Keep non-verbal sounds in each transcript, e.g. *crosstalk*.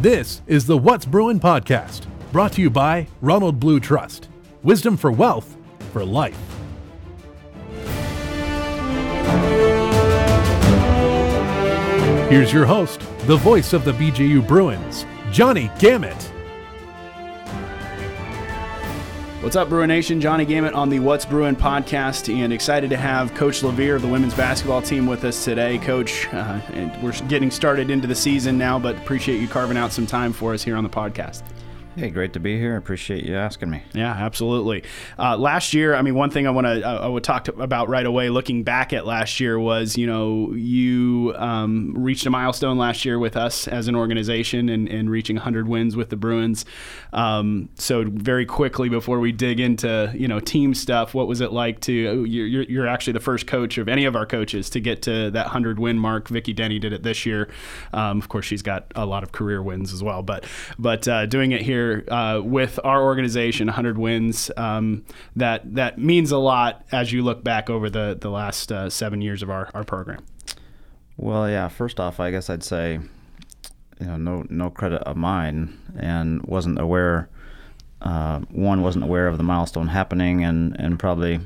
This is the What's Brewing podcast, brought to you by Ronald Blue Trust. Wisdom for wealth, for life. Here's your host, the voice of the BJU Bruins, Johnny Gamet. What's up, Bruin Nation? Johnny Gamet on the What's Bruin podcast, and excited to have Coach Levere of the women's basketball team with us today. Coach, uh, and we're getting started into the season now, but appreciate you carving out some time for us here on the podcast. Hey, great to be here. I appreciate you asking me. Yeah, absolutely. Uh, last year, I mean, one thing I want to I would talk to, about right away, looking back at last year, was you know you um, reached a milestone last year with us as an organization and, and reaching 100 wins with the Bruins. Um, so very quickly before we dig into you know team stuff, what was it like to you're, you're actually the first coach of any of our coaches to get to that 100 win mark. Vicky Denny did it this year. Um, of course, she's got a lot of career wins as well, but but uh, doing it here uh, with our organization, 100 wins. Um, that that means a lot as you look back over the the last uh, seven years of our, our program. Well, yeah. First off, I guess I'd say, you know, no no credit of mine, and wasn't aware. Uh, one wasn't aware of the milestone happening, and and probably.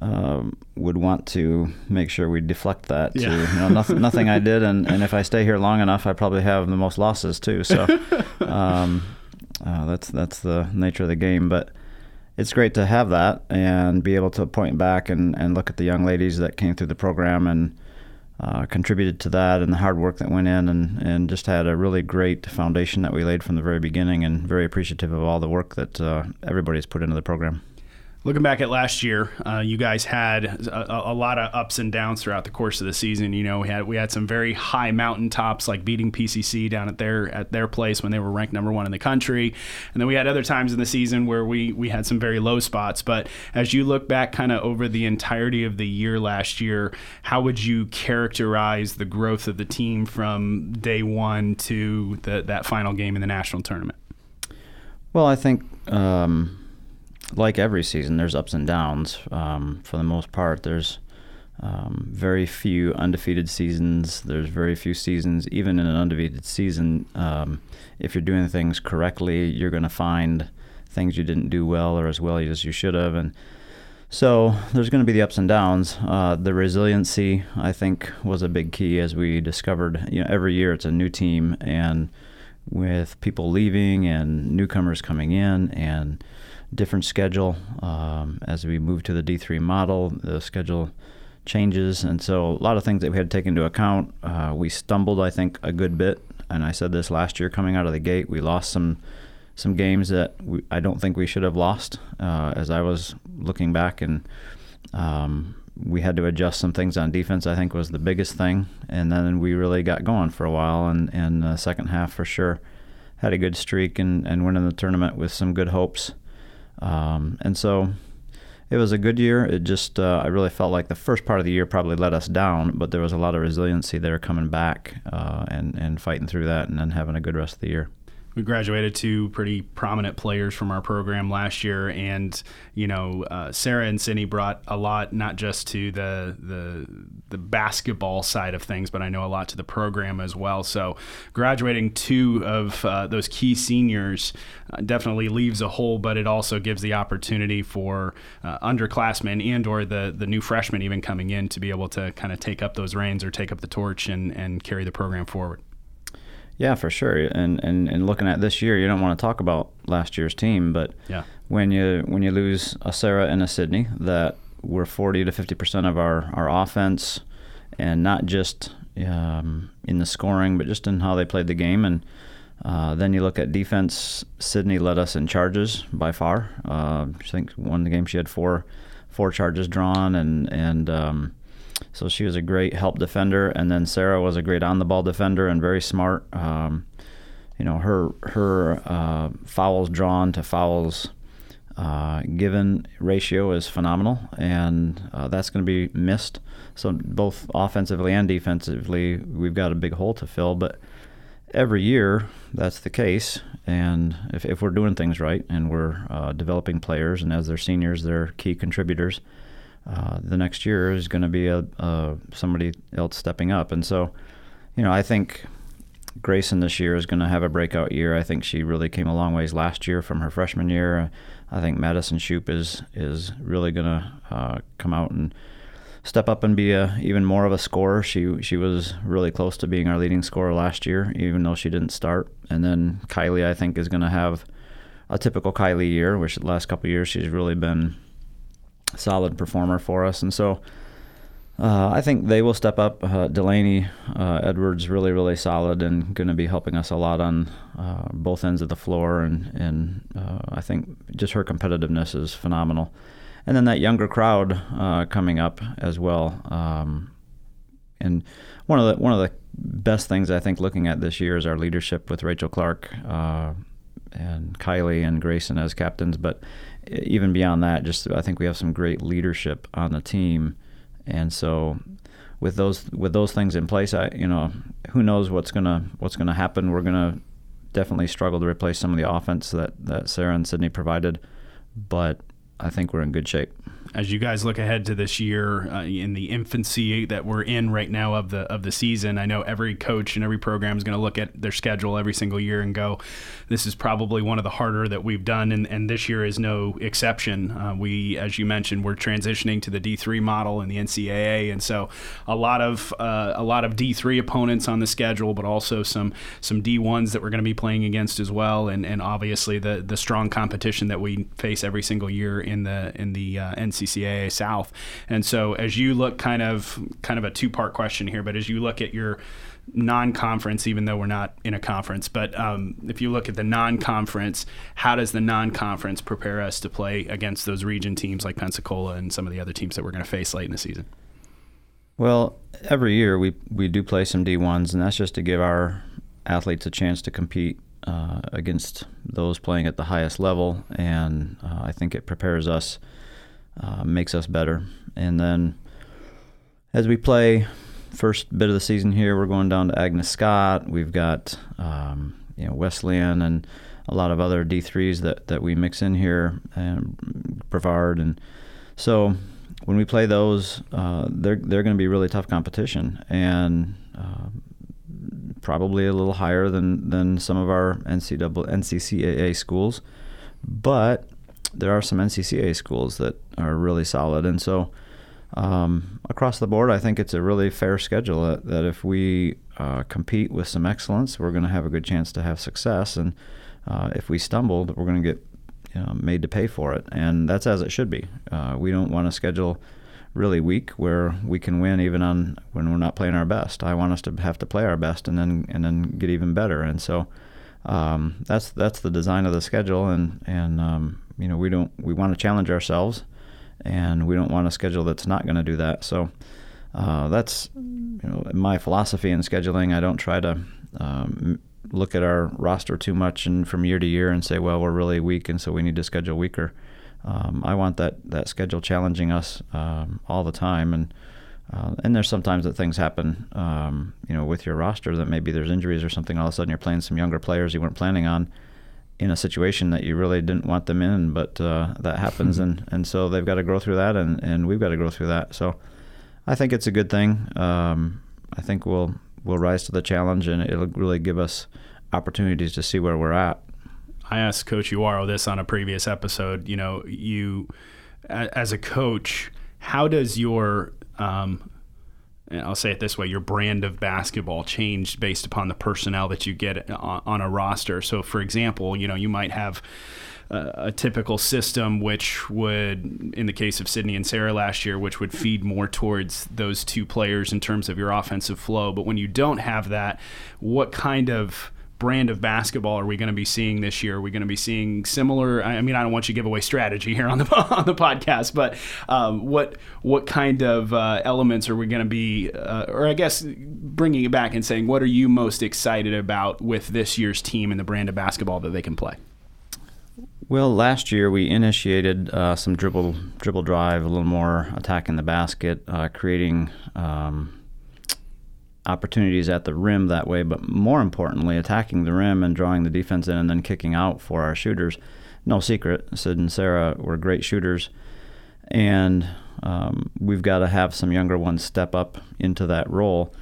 Uh, would want to make sure we deflect that to yeah. you know nothing, nothing I did and, and if I stay here long enough I probably have the most losses too so *laughs* um, uh, that's that's the nature of the game. But it's great to have that and be able to point back and, and look at the young ladies that came through the program and uh, contributed to that and the hard work that went in and, and just had a really great foundation that we laid from the very beginning and very appreciative of all the work that uh, everybody's put into the program. Looking back at last year, uh, you guys had a, a, lot of ups and downs throughout the course of the season. You know, we had we had some very high mountaintops, like beating PCC down at their at their place when they were ranked number one in the country, and then we had other times in the season where we we had some very low spots. But as you look back, kind of over the entirety of the year last year, how would you characterize the growth of the team from day one to the, that final game in the national tournament? Well, I think. Um like every season, there's ups and downs. Um, for the most part, there's um, very few undefeated seasons. There's very few seasons, even in an undefeated season, um, if you're doing things correctly, you're going to find things you didn't do well or as well as you should have. And so there's going to be the ups and downs. Uh, the resiliency, I think, was a big key as we discovered. You know, every year it's a new team, and with people leaving and newcomers coming in, and different schedule. Um, as we move to the D3 model, the schedule changes, and so a lot of things that we had to take into account. Uh, we stumbled, I think, a good bit, and I said this last year coming out of the gate. We lost some some games that we, I don't think we should have lost. Uh, as I was looking back, and um, we had to adjust some things on defense. I think was the biggest thing, and then we really got going for a while, and and the second half for sure had a good streak and and winning the tournament with some good hopes. Um, and so it was a good year. It just, uh, I really felt like the first part of the year probably let us down, but there was a lot of resiliency there coming back uh, and, and fighting through that and then having a good rest of the year we graduated two pretty prominent players from our program last year, and you know uh, Sarah and Sydney brought a lot, not just to the the the basketball side of things, but I know a lot to the program as well. So graduating two of uh, those key seniors uh, definitely leaves a hole, but it also gives the opportunity for uh, underclassmen and or the the new freshmen even coming in to be able to kind of take up those reins or take up the torch and and carry the program forward. Yeah, for sure. And, and and looking at this year, you don't want to talk about last year's team, but yeah. when you when you lose a Sarah and a Sydney that were 40 to 50 percent of our our offense, and not just um, in the scoring, but just in how they played the game. And uh, then you look at defense. Sydney led us in charges by far. Uh, I think one the game she had four four charges drawn, and and um, so she was a great help defender, and then Sarah was a great on the ball defender and very smart. Um, you know, her her uh, fouls drawn to fouls uh, given ratio is phenomenal, and uh, that's going to be missed. So both offensively and defensively, we've got a big hole to fill. But every year, that's the case. And if, if we're doing things right and we're uh, developing players, and as they're seniors, they're key contributors uh, the next year is going to be a, a, somebody else stepping up. And so, you know, I think Grayson this year is going to have a breakout year. I think she really came a long ways last year from her freshman year. I think Madison Shoop is is really going to uh, come out and step up and be a even more of a scorer. She she was really close to being our leading scorer last year, even though she didn't start. And then Kylie, I think, is going to have a typical Kylie year, which the last couple years she's really been solid performer for us. And so uh, I think they will step up. Uh, Delaney uh, Edwards really really solid and going to be helping us a lot on uh, both ends of the floor, and and uh, I think just her competitiveness is phenomenal. And then that younger crowd uh, coming up as well. Um, and one of the one of the best things I think looking at this year is our leadership with Rachel Clark and Kylie and Grayson as captains. But even beyond that, just I think we have some great leadership on the team and so with those with those things in place, I you know who knows what's gonna what's gonna happen. We're gonna definitely struggle to replace some of the offense that that Sarah and Sydney provided, but I think we're in good shape as you guys look ahead to this year uh, in the infancy that we're in right now of the of the season, I know every coach and every program is going to look at their schedule every single year and go, "This is probably one of the harder that we've done," and, and this year is no exception. Uh, we, as you mentioned, we're transitioning to the D3 model in the NCAA, and so a lot of uh, a lot of D3 opponents on the schedule, but also some some D1s that we're going to be playing against as well, and and obviously the the strong competition that we face every single year in the in the uh, NCAA NCCAA South. And so as you look kind of kind of a two part question here, but as you look at your non-conference, even though we're not in a conference. But um, if you look at the non-conference, how does the non-conference prepare us to play against those region teams like Pensacola and some of the other teams that we're going to face late in the season? Well, every year we we do play some D1s, and that's just to give our athletes a chance to compete uh, against those playing at the highest level, and uh, I think it prepares us uh, makes us better. And then as we play first bit of the season here, we're going down to Agnes Scott. We've got um, you know Wesleyan and a lot of other D3s that, that we mix in here and Brevard and so when we play those, uh, they're they're going to be really tough competition and uh, probably a little higher than, than some of our NCAA, NCCAA schools, but there are some NCCAA schools that are really solid, and so um, across the board, I think it's a really fair schedule. That, that if we uh, compete with some excellence, we're going to have a good chance to have success, and uh, if we stumble, we're going to get you know, made to pay for it, and that's as it should be. Uh, we don't want to schedule really weak where we can win even on when we're not playing our best. I want us to have to play our best and then and then get even better, and so. Um, that's that's the design of the schedule, and and um, you know, we don't we want to challenge ourselves, and we don't want a schedule that's not going to do that. So uh, that's you know my philosophy in scheduling. I don't try to um, look at our roster too much and from year to year and say, well, we're really weak, and so we need to schedule weaker. Um, I want that that schedule challenging us um, all the time, and uh, and there's sometimes that things happen, um, you know, with your roster that maybe there's injuries or something. All of a sudden, you're playing some younger players you weren't planning on, in a situation that you really didn't want them in, but uh, that happens, and, and so they've got to grow through that, and, and we've got to grow through that. So I think it's a good thing. Um, I think we'll we'll rise to the challenge, and it'll really give us opportunities to see where we're at. I asked Coach Uaro this on a previous episode. You know, you as a coach, how does your um, and I'll say it this way, your brand of basketball changed based upon the personnel that you get on, a roster. So, for example, you know, you might have a, a typical system which would, in the case of Sydney and Sarah last year, which would feed more towards those two players in terms of your offensive flow. But when you don't have that, what kind of brand of basketball are we going to be seeing this year? Are we going to be seeing similar? I mean, I don't want you to give away strategy here on the *laughs* on the podcast, but um, what what kind of uh, elements are we going to be, uh, or I guess bringing it back and saying, what are you most excited about with this year's team and the brand of basketball that they can play? Well, last year we initiated uh, some dribble dribble drive, a little more attacking the basket, uh, creating. Um, opportunities at the rim that way, but more importantly, attacking the rim and drawing the defense in and then kicking out for our shooters. No secret, Sid and Sarah were great shooters, and um, we've got to have some younger ones step up into that role.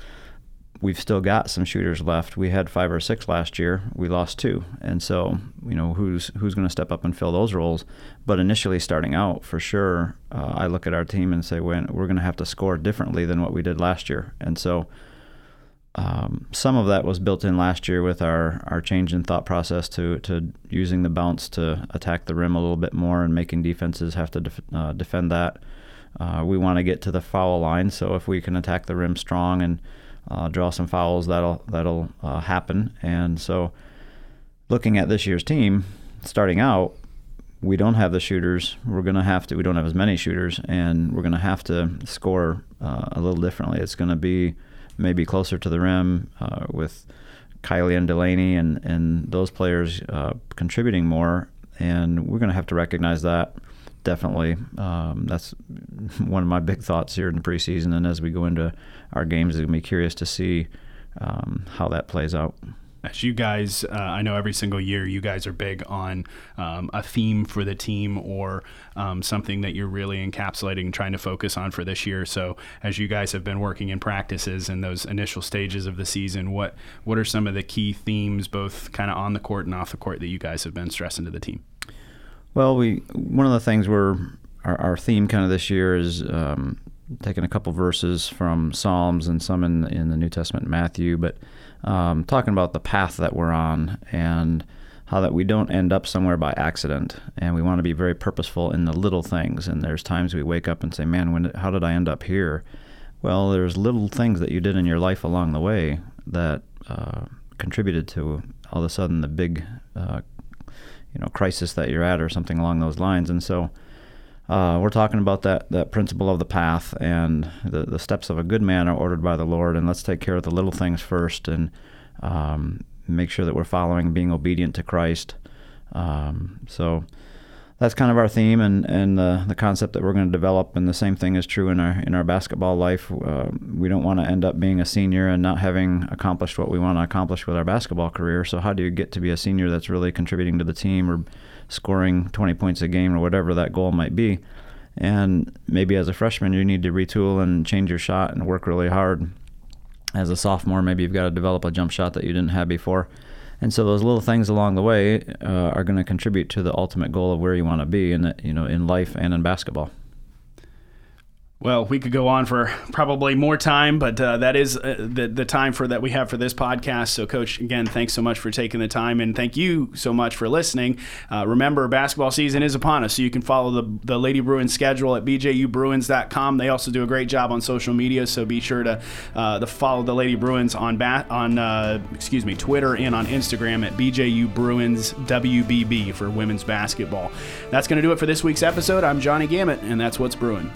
we've still got some shooters left. We had five or six last year. We lost two, and so you know who's who's going to step up and fill those roles. But initially, starting out for sure, uh, I look at our team and say, "When we're going to have to score differently than what we did last year," and so. Um, some of that was built in last year with our, our change in thought process to, to using the bounce to attack the rim a little bit more and making defenses have to def- uh, defend that. Uh, we want to get to the foul line, so if we can attack the rim strong and uh, draw some fouls, that'll that'll uh, happen. And so, looking at this year's team, starting out, we don't have the shooters. We're gonna have to. We don't have as many shooters, and we're gonna have to score uh, a little differently. It's gonna be maybe closer to the rim uh, with Kylie and Delaney and and those players uh, contributing more. And we're gonna have to recognize that definitely. Um, that's *laughs* one of my big thoughts here in the preseason, and as we go into our games, I'm gonna be curious to see um, how that plays out. As you guys, uh, I know every single year you guys are big on um, a theme for the team or um, something that you're really encapsulating and trying to focus on for this year. So, as you guys have been working in practices and those initial stages of the season, what what are some of the key themes, both kind of on the court and off the court, that you guys have been stressing to the team? Well, we one of the things we're our, our theme kind of this year is um, taking a couple verses from Psalms and some in in the New Testament, Matthew, but um, talking about the path that we're on and how that we don't end up somewhere by accident, and we want to be very purposeful in the little things. And there's times we wake up and say, "Man, when how did I end up here?" Well, there's little things that you did in your life along the way that uh, contributed to all of a sudden the big uh, you know crisis that you're at or something along those lines. And so uh, we're talking about that that principle of the path and the the steps of a good man are ordered by the Lord. And let's take care of the little things first and um, make sure that we're following, being obedient to Christ. Um, so that's kind of our theme and, and the, the concept that we're going to develop. And the same thing is true in our in our basketball life. Uh, we don't want to end up being a senior and not having accomplished what we want to accomplish with our basketball career. So how do you get to be a senior that's really contributing to the team or scoring 20 points a game or whatever that goal might be? And maybe as a freshman, you need to retool and change your shot and work really hard. As a sophomore, maybe you've got to develop a jump shot that you didn't have before and so those little things along the way uh, are going to contribute to the ultimate goal of where you want to be in you know in life and in basketball. Well, we could go on for probably more time, but uh, that is uh, the the time for that we have for this podcast. So, Coach, again, thanks so much for taking the time, and thank you so much for listening. Uh, remember, basketball season is upon us, so you can follow the the Lady Bruins schedule at bjubruins.com. They also do a great job on social media, so be sure to, uh, to follow the Lady Bruins on bat on uh, excuse me Twitter and on Instagram at bjubruinswbb for women's basketball. That's going to do it for this week's episode. I'm Johnny Gamet, and that's what's brewing.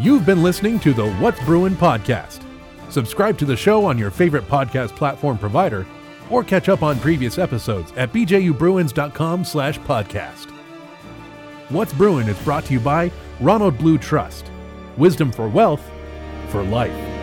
You've been listening to the What's Brewing podcast. Subscribe to the show on your favorite podcast platform provider or catch up on previous episodes at bjubruins.com slash podcast. What's Brewing is brought to you by Ronald Blue Trust. Wisdom for wealth, for life.